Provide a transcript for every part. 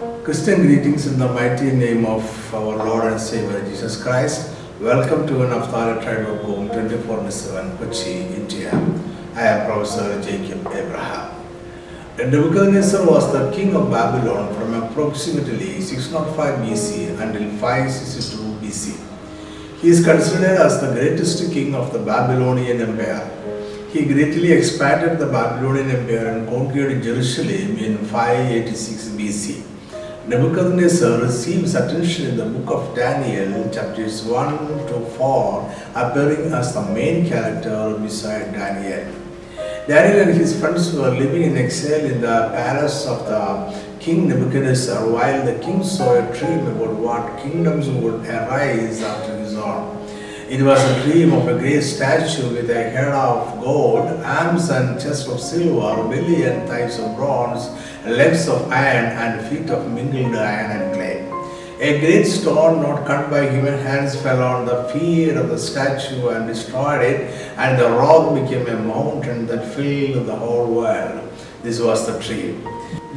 Christian greetings in the mighty name of our Lord and Savior Jesus Christ. Welcome to Naphtali Tribe of Home 24 7 Kochi, India. I am Professor Jacob Abraham. Nebuchadnezzar was the king of Babylon from approximately 605 BC until 562 BC. He is considered as the greatest king of the Babylonian Empire. He greatly expanded the Babylonian Empire and conquered Jerusalem in 586 BC. Nebuchadnezzar receives attention in the book of Daniel, chapters 1 to 4, appearing as the main character beside Daniel. Daniel and his friends were living in exile in the palace of the king Nebuchadnezzar while the king saw a dream about what kingdoms would arise after his own. It was a dream of a great statue with a head of gold, arms and chest of silver, belly and thighs of bronze, legs of iron, and feet of mingled iron and clay. A great stone not cut by human hands fell on the feet of the statue and destroyed it, and the rock became a mountain that filled the whole world. This was the dream.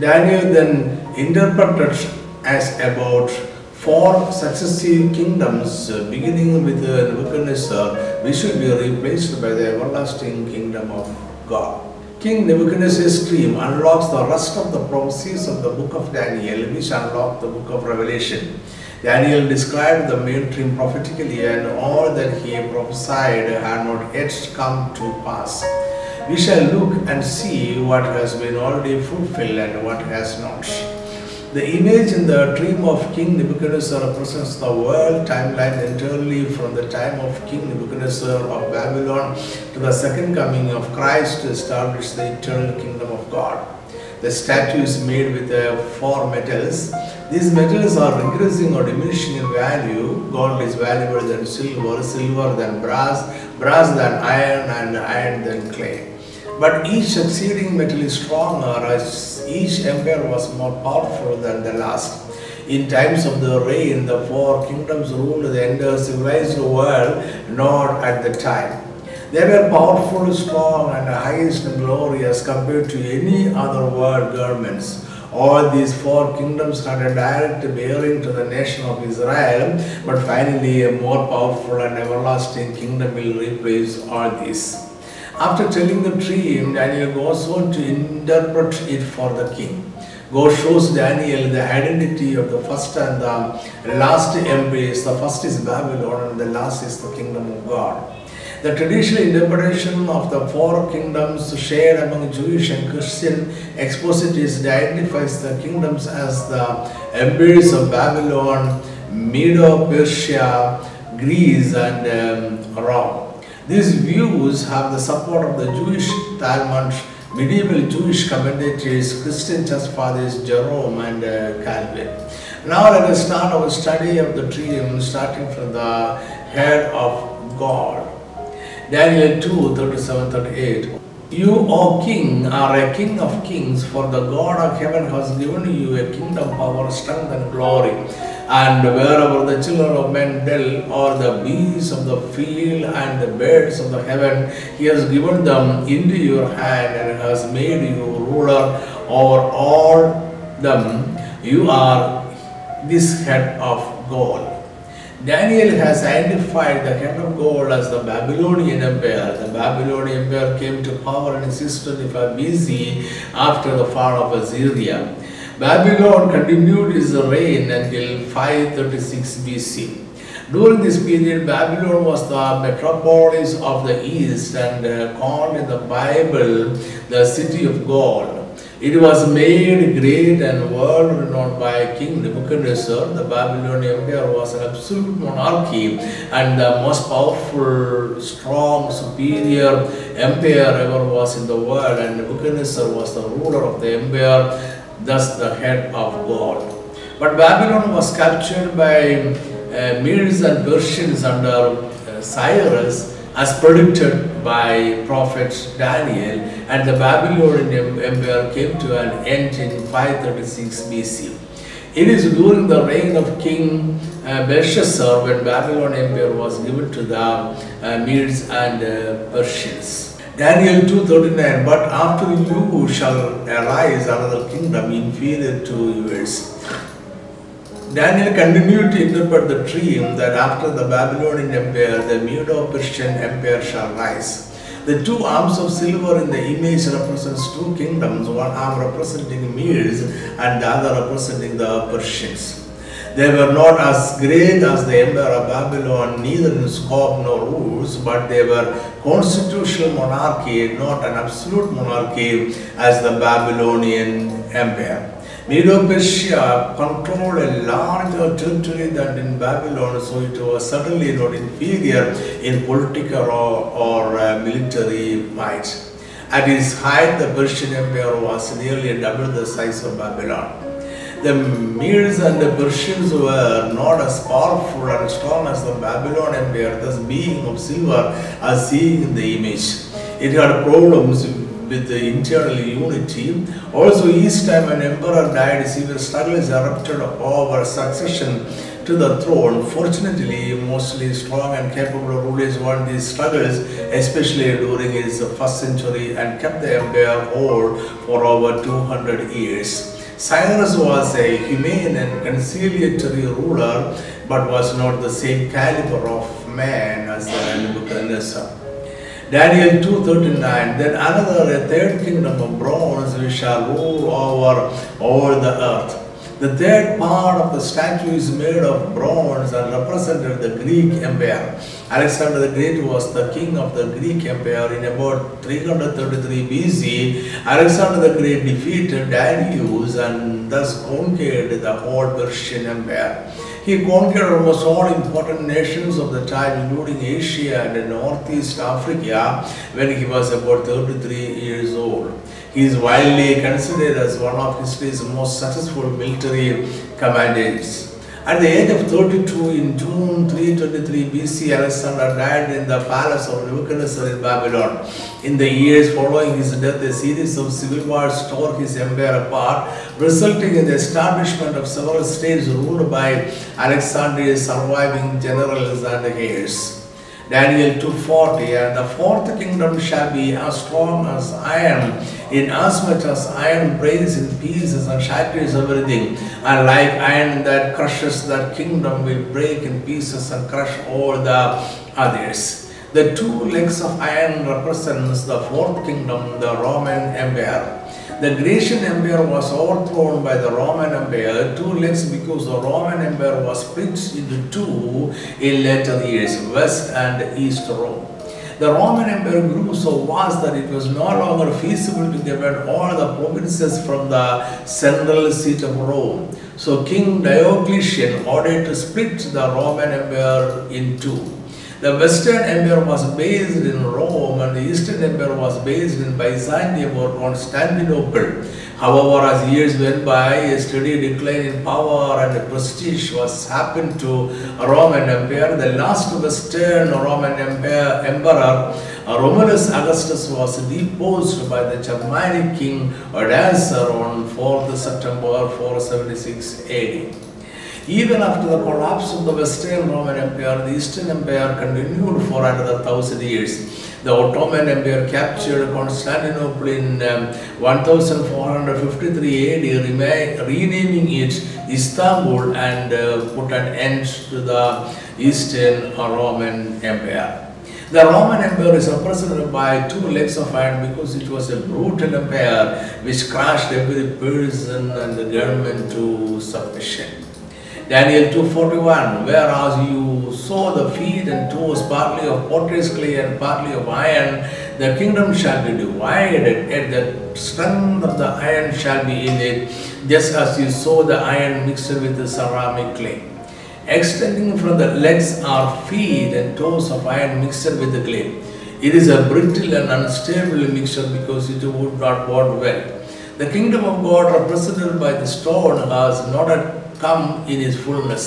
Daniel then interpreted as about four successive kingdoms, uh, beginning with uh, Nebuchadnezzar, we should be replaced by the everlasting kingdom of God. King Nebuchadnezzar's dream unlocks the rest of the prophecies of the book of Daniel, which unlock the book of Revelation. Daniel described the main dream prophetically, and all that he prophesied had not yet come to pass. We shall look and see what has been already fulfilled and what has not. The image in the dream of King Nebuchadnezzar represents the world timeline entirely from the time of King Nebuchadnezzar of Babylon to the second coming of Christ to establish the eternal kingdom of God. The statue is made with uh, four metals. These metals are increasing or diminishing in value. Gold is valuable than silver, silver than brass, brass than iron, and iron than clay. But each succeeding metal is stronger as each empire was more powerful than the last. In times of the reign, the four kingdoms ruled the entire civilized world, not at the time. They were powerful, strong, and highest in glory as compared to any other world governments. All these four kingdoms had a direct bearing to the nation of Israel, but finally a more powerful and everlasting kingdom will replace all these. After telling the dream, Daniel goes on to interpret it for the king. God shows Daniel the identity of the first and the last embrace. The first is Babylon and the last is the kingdom of God. The traditional interpretation of the four kingdoms shared among Jewish and Christian expositors identifies the kingdoms as the embrace of Babylon, Medo Persia, Greece, and um, Rome. These views have the support of the Jewish Talmud, medieval Jewish commentators, Christian church fathers Jerome and uh, Calvin. Now let us start our study of the dream, starting from the head of God. Daniel 2 37 38. You, O king, are a king of kings, for the God of heaven has given you a kingdom, power, strength, and glory. And wherever the children of men dwell, or the beasts of the field and the birds of the heaven, he has given them into your hand and has made you ruler over all them. You are this head of gold. Daniel has identified the head of gold as the Babylonian Empire. The Babylonian Empire came to power in 625 BC after the fall of Assyria. Babylon continued its reign until 536 BC. During this period, Babylon was the metropolis of the East and uh, called in the Bible the City of God. It was made great and world renowned by King Nebuchadnezzar. The Babylonian Empire was an absolute monarchy and the most powerful, strong, superior empire ever was in the world. And Nebuchadnezzar was the ruler of the empire, thus the head of God. But Babylon was captured by uh, Medes and Persians under uh, Cyrus as predicted by prophet Daniel, and the Babylonian Empire came to an end in 536 BC. It is during the reign of King uh, Belshazzar when Babylon Empire was given to the uh, Medes and uh, Persians. Daniel 2.39 But after you shall arise another kingdom inferior to yours. Daniel continued to interpret the dream that after the Babylonian Empire, the Medo-Persian Empire shall rise. The two arms of silver in the image represents two kingdoms, one arm representing Medes and the other representing the Persians. They were not as great as the Empire of Babylon, neither in scope nor rules, but they were constitutional monarchy, not an absolute monarchy as the Babylonian Empire. Medo-Persia controlled a larger territory than in Babylon, so it was certainly not inferior in political or, or uh, military might. At its height, the Persian Empire was nearly double the size of Babylon. The Medes and the Persians were not as powerful and strong as the Babylon Empire, thus being of silver as seeing in the image. It had problems with the internal unity. Also, each time an emperor died, severe struggles erupted over succession to the throne. Fortunately, mostly strong and capable rulers won these struggles, especially during his first century, and kept the empire whole for over 200 years. Cyrus was a humane and conciliatory ruler, but was not the same caliber of man as Nebuchadnezzar. Daniel 2.39 Then another, a third kingdom of bronze, which shall rule over all the earth. The third part of the statue is made of bronze and represented the Greek Empire. Alexander the Great was the king of the Greek Empire in about 333 BC. Alexander the Great defeated Darius and thus conquered the whole Persian Empire. He conquered almost all important nations of the time, including Asia and Northeast Africa, when he was about 33 years old. He is widely considered as one of history's most successful military commanders. At the age of 32 in June 323 BC, Alexander died in the palace of Nebuchadnezzar in Babylon. In the years following his death, a series of civil wars tore his empire apart, resulting in the establishment of several states ruled by Alexander's surviving generals and heirs. Daniel 2.40 And the fourth kingdom shall be as strong as iron, inasmuch as iron breaks in pieces and shatters everything. And like iron that crushes, that kingdom will break in pieces and crush all the others. The two legs of iron represents the fourth kingdom, the Roman Empire. The Grecian Empire was overthrown by the Roman Empire, two legs because the Roman Empire was split into two in later years, West and East Rome. The Roman Empire grew so vast that it was no longer feasible to govern all the provinces from the central seat of Rome. So King Diocletian ordered to split the Roman Empire in two. The Western Empire was based in Rome and the Eastern Empire was based in Byzantium or Constantinople. However, as years went by, a steady decline in power and prestige was happened to Roman Empire. The last Western Roman Empire emperor, Romulus Augustus, was deposed by the Germanic king Odoacer on 4th September 476 AD. Even after the collapse of the Western Roman Empire, the Eastern Empire continued for another thousand years. The Ottoman Empire captured Constantinople in um, 1453 AD, renaming it Istanbul and uh, put an end to the Eastern Roman Empire. The Roman Empire is represented by two legs of iron because it was a brutal empire which crushed every person and the government to submission. Daniel 2.41 Whereas you saw the feet and toes partly of potter's clay and partly of iron, the kingdom shall be divided, and the strength of the iron shall be in it, just as you saw the iron mixed with the ceramic clay. Extending from the legs are feet and toes of iron mixed with the clay. It is a brittle and unstable mixture because it would not bond well. The kingdom of God represented by the stone has not a come in his fullness.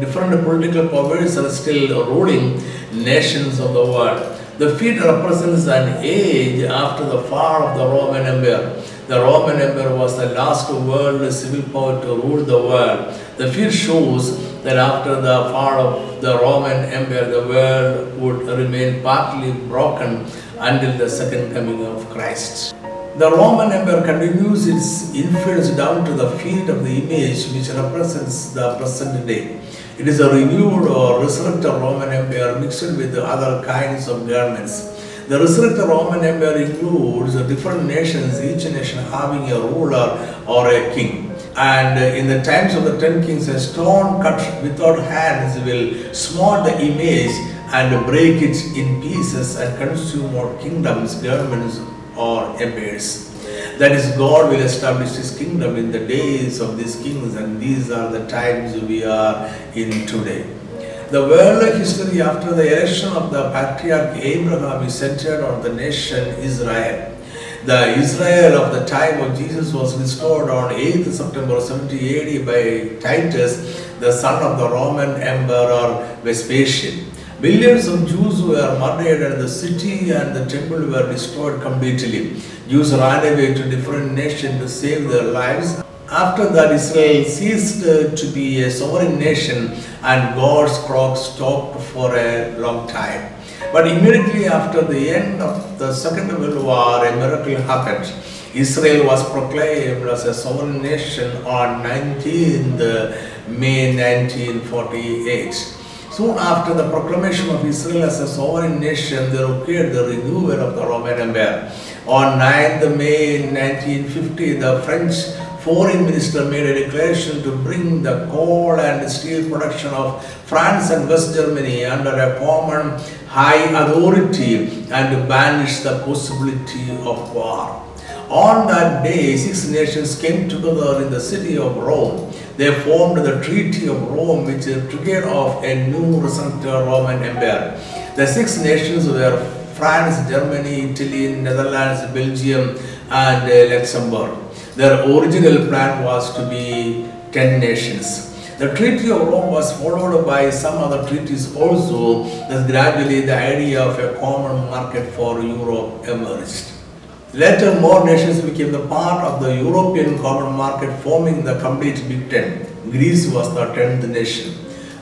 Different political powers are still ruling nations of the world. The feet represents an age after the fall of the Roman Empire. The Roman Empire was the last world civil power to rule the world. The fear shows that after the fall of the Roman Empire, the world would remain partly broken until the second coming of Christ. The Roman Empire continues its influence down to the feet of the image which represents the present day. It is a renewed or resurrected Roman Empire mixed with other kinds of governments. The resurrected Roman Empire includes different nations, each nation having a ruler or a king. And in the times of the ten kings, a stone cut without hands will smite the image and break it in pieces and consume all kingdoms, governments, or empires. That is, God will establish His kingdom in the days of these kings, and these are the times we are in today. The world history after the election of the patriarch Abraham is centered on the nation Israel. The Israel of the time of Jesus was restored on 8th September 70 AD by Titus, the son of the Roman Emperor Vespasian. Millions of Jews were murdered and the city and the temple were destroyed completely. Jews ran away to different nations to save their lives. After that, Israel ceased uh, to be a sovereign nation and God's clock stopped for a long time. But immediately after the end of the Second World War, a miracle happened. Israel was proclaimed as a sovereign nation on 19th May 1948. Soon after the proclamation of Israel as a sovereign nation, there occurred the renewal of the Roman Empire. On 9th May 1950, the French foreign minister made a declaration to bring the coal and steel production of France and West Germany under a common high authority and banish the possibility of war. On that day, six nations came together in the city of Rome. They formed the Treaty of Rome, which triggered off a new resurrected Roman Empire. The six nations were France, Germany, Italy, Netherlands, Belgium, and uh, Luxembourg. Their original plan was to be 10 nations. The Treaty of Rome was followed by some other treaties also, thus gradually the idea of a common market for Europe emerged. Later, more nations became the part of the European common market, forming the complete Big Ten. Greece was the tenth nation.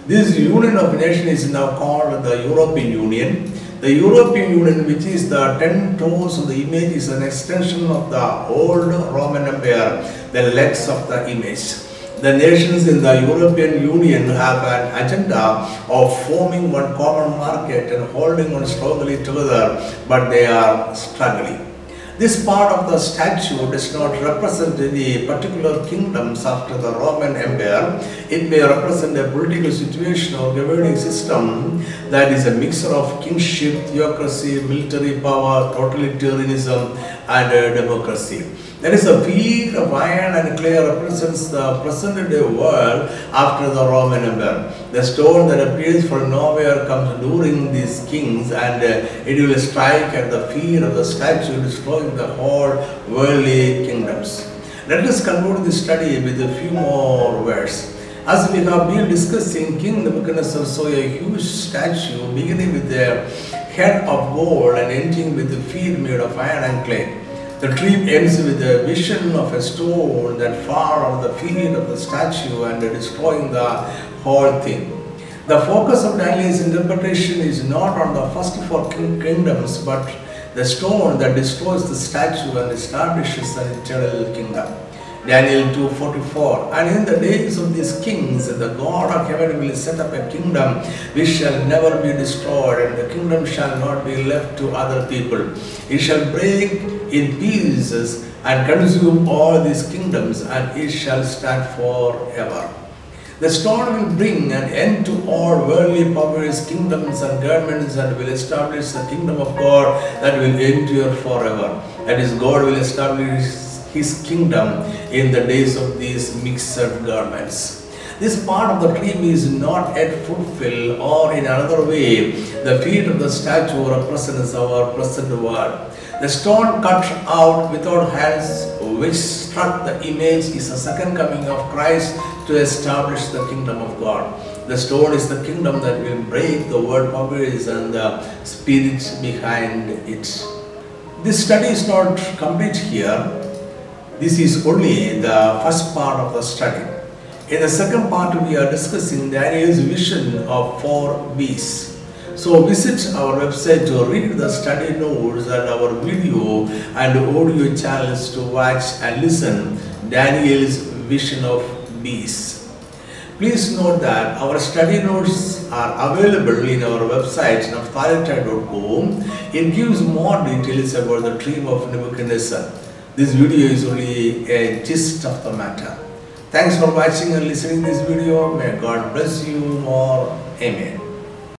This union of nations is now called the European Union. The European Union, which is the ten toes of the image, is an extension of the old Roman Empire, the legs of the image. The nations in the European Union have an agenda of forming one common market and holding on strongly together, but they are struggling. This part of the statue does not represent any particular kingdoms after the Roman Empire. It may represent a political situation or governing system that is a mixture of kingship, theocracy, military power, totalitarianism, and democracy. There is a of iron and clay represents the present day world after the Roman Empire. The stone that appears from nowhere comes during these kings and uh, it will strike at the feet of the statue, destroying the whole worldly kingdoms. Let us conclude this study with a few more words. As we have been discussing, King Nebuchadnezzar saw a huge statue beginning with a head of gold and ending with the feet made of iron and clay. The dream ends with a vision of a stone that far on the feet of the statue and destroying the whole thing. The focus of Daniel's interpretation is not on the first four kingdoms, but the stone that destroys the statue and establishes an eternal kingdom. Daniel 2.44 And in the days of these kings, the God of heaven will set up a kingdom which shall never be destroyed, and the kingdom shall not be left to other people. It shall break in pieces and consume all these kingdoms, and it shall stand forever. The stone will bring an end to all worldly powers, kingdoms, and governments, and will establish the kingdom of God that will endure forever. That is, God will establish his kingdom in the days of these mixed garments. This part of the dream is not yet fulfilled, or in another way, the feet of the statue represents our present world. The stone cut out without hands, which struck the image, is the second coming of Christ to establish the kingdom of God. The stone is the kingdom that will break the world powers and the spirits behind it. This study is not complete here. This is only the first part of the study. In the second part, we are discussing Daniel's vision of four beasts. So visit our website to read the study notes and our video and audio channels to watch and listen Daniel's vision of beasts. Please note that our study notes are available in our website naphtalitai.com. It gives more details about the dream of Nebuchadnezzar. This video is only a gist of the matter. Thanks for watching and listening this video. May God bless you more. Amen.